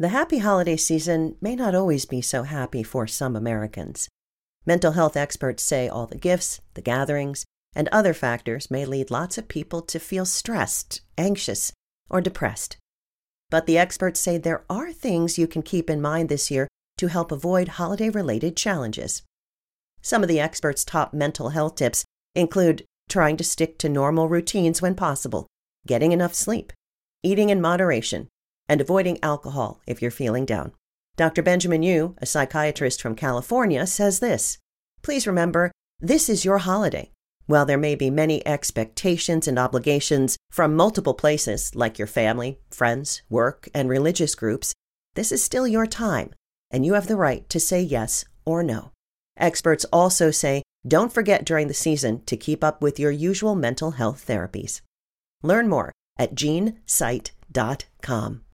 The happy holiday season may not always be so happy for some Americans. Mental health experts say all the gifts, the gatherings, and other factors may lead lots of people to feel stressed, anxious, or depressed. But the experts say there are things you can keep in mind this year to help avoid holiday related challenges. Some of the experts' top mental health tips include trying to stick to normal routines when possible, getting enough sleep, eating in moderation, and avoiding alcohol if you're feeling down. Dr. Benjamin Yu, a psychiatrist from California, says this Please remember, this is your holiday. While there may be many expectations and obligations from multiple places, like your family, friends, work, and religious groups, this is still your time, and you have the right to say yes or no. Experts also say don't forget during the season to keep up with your usual mental health therapies. Learn more at genesight.com.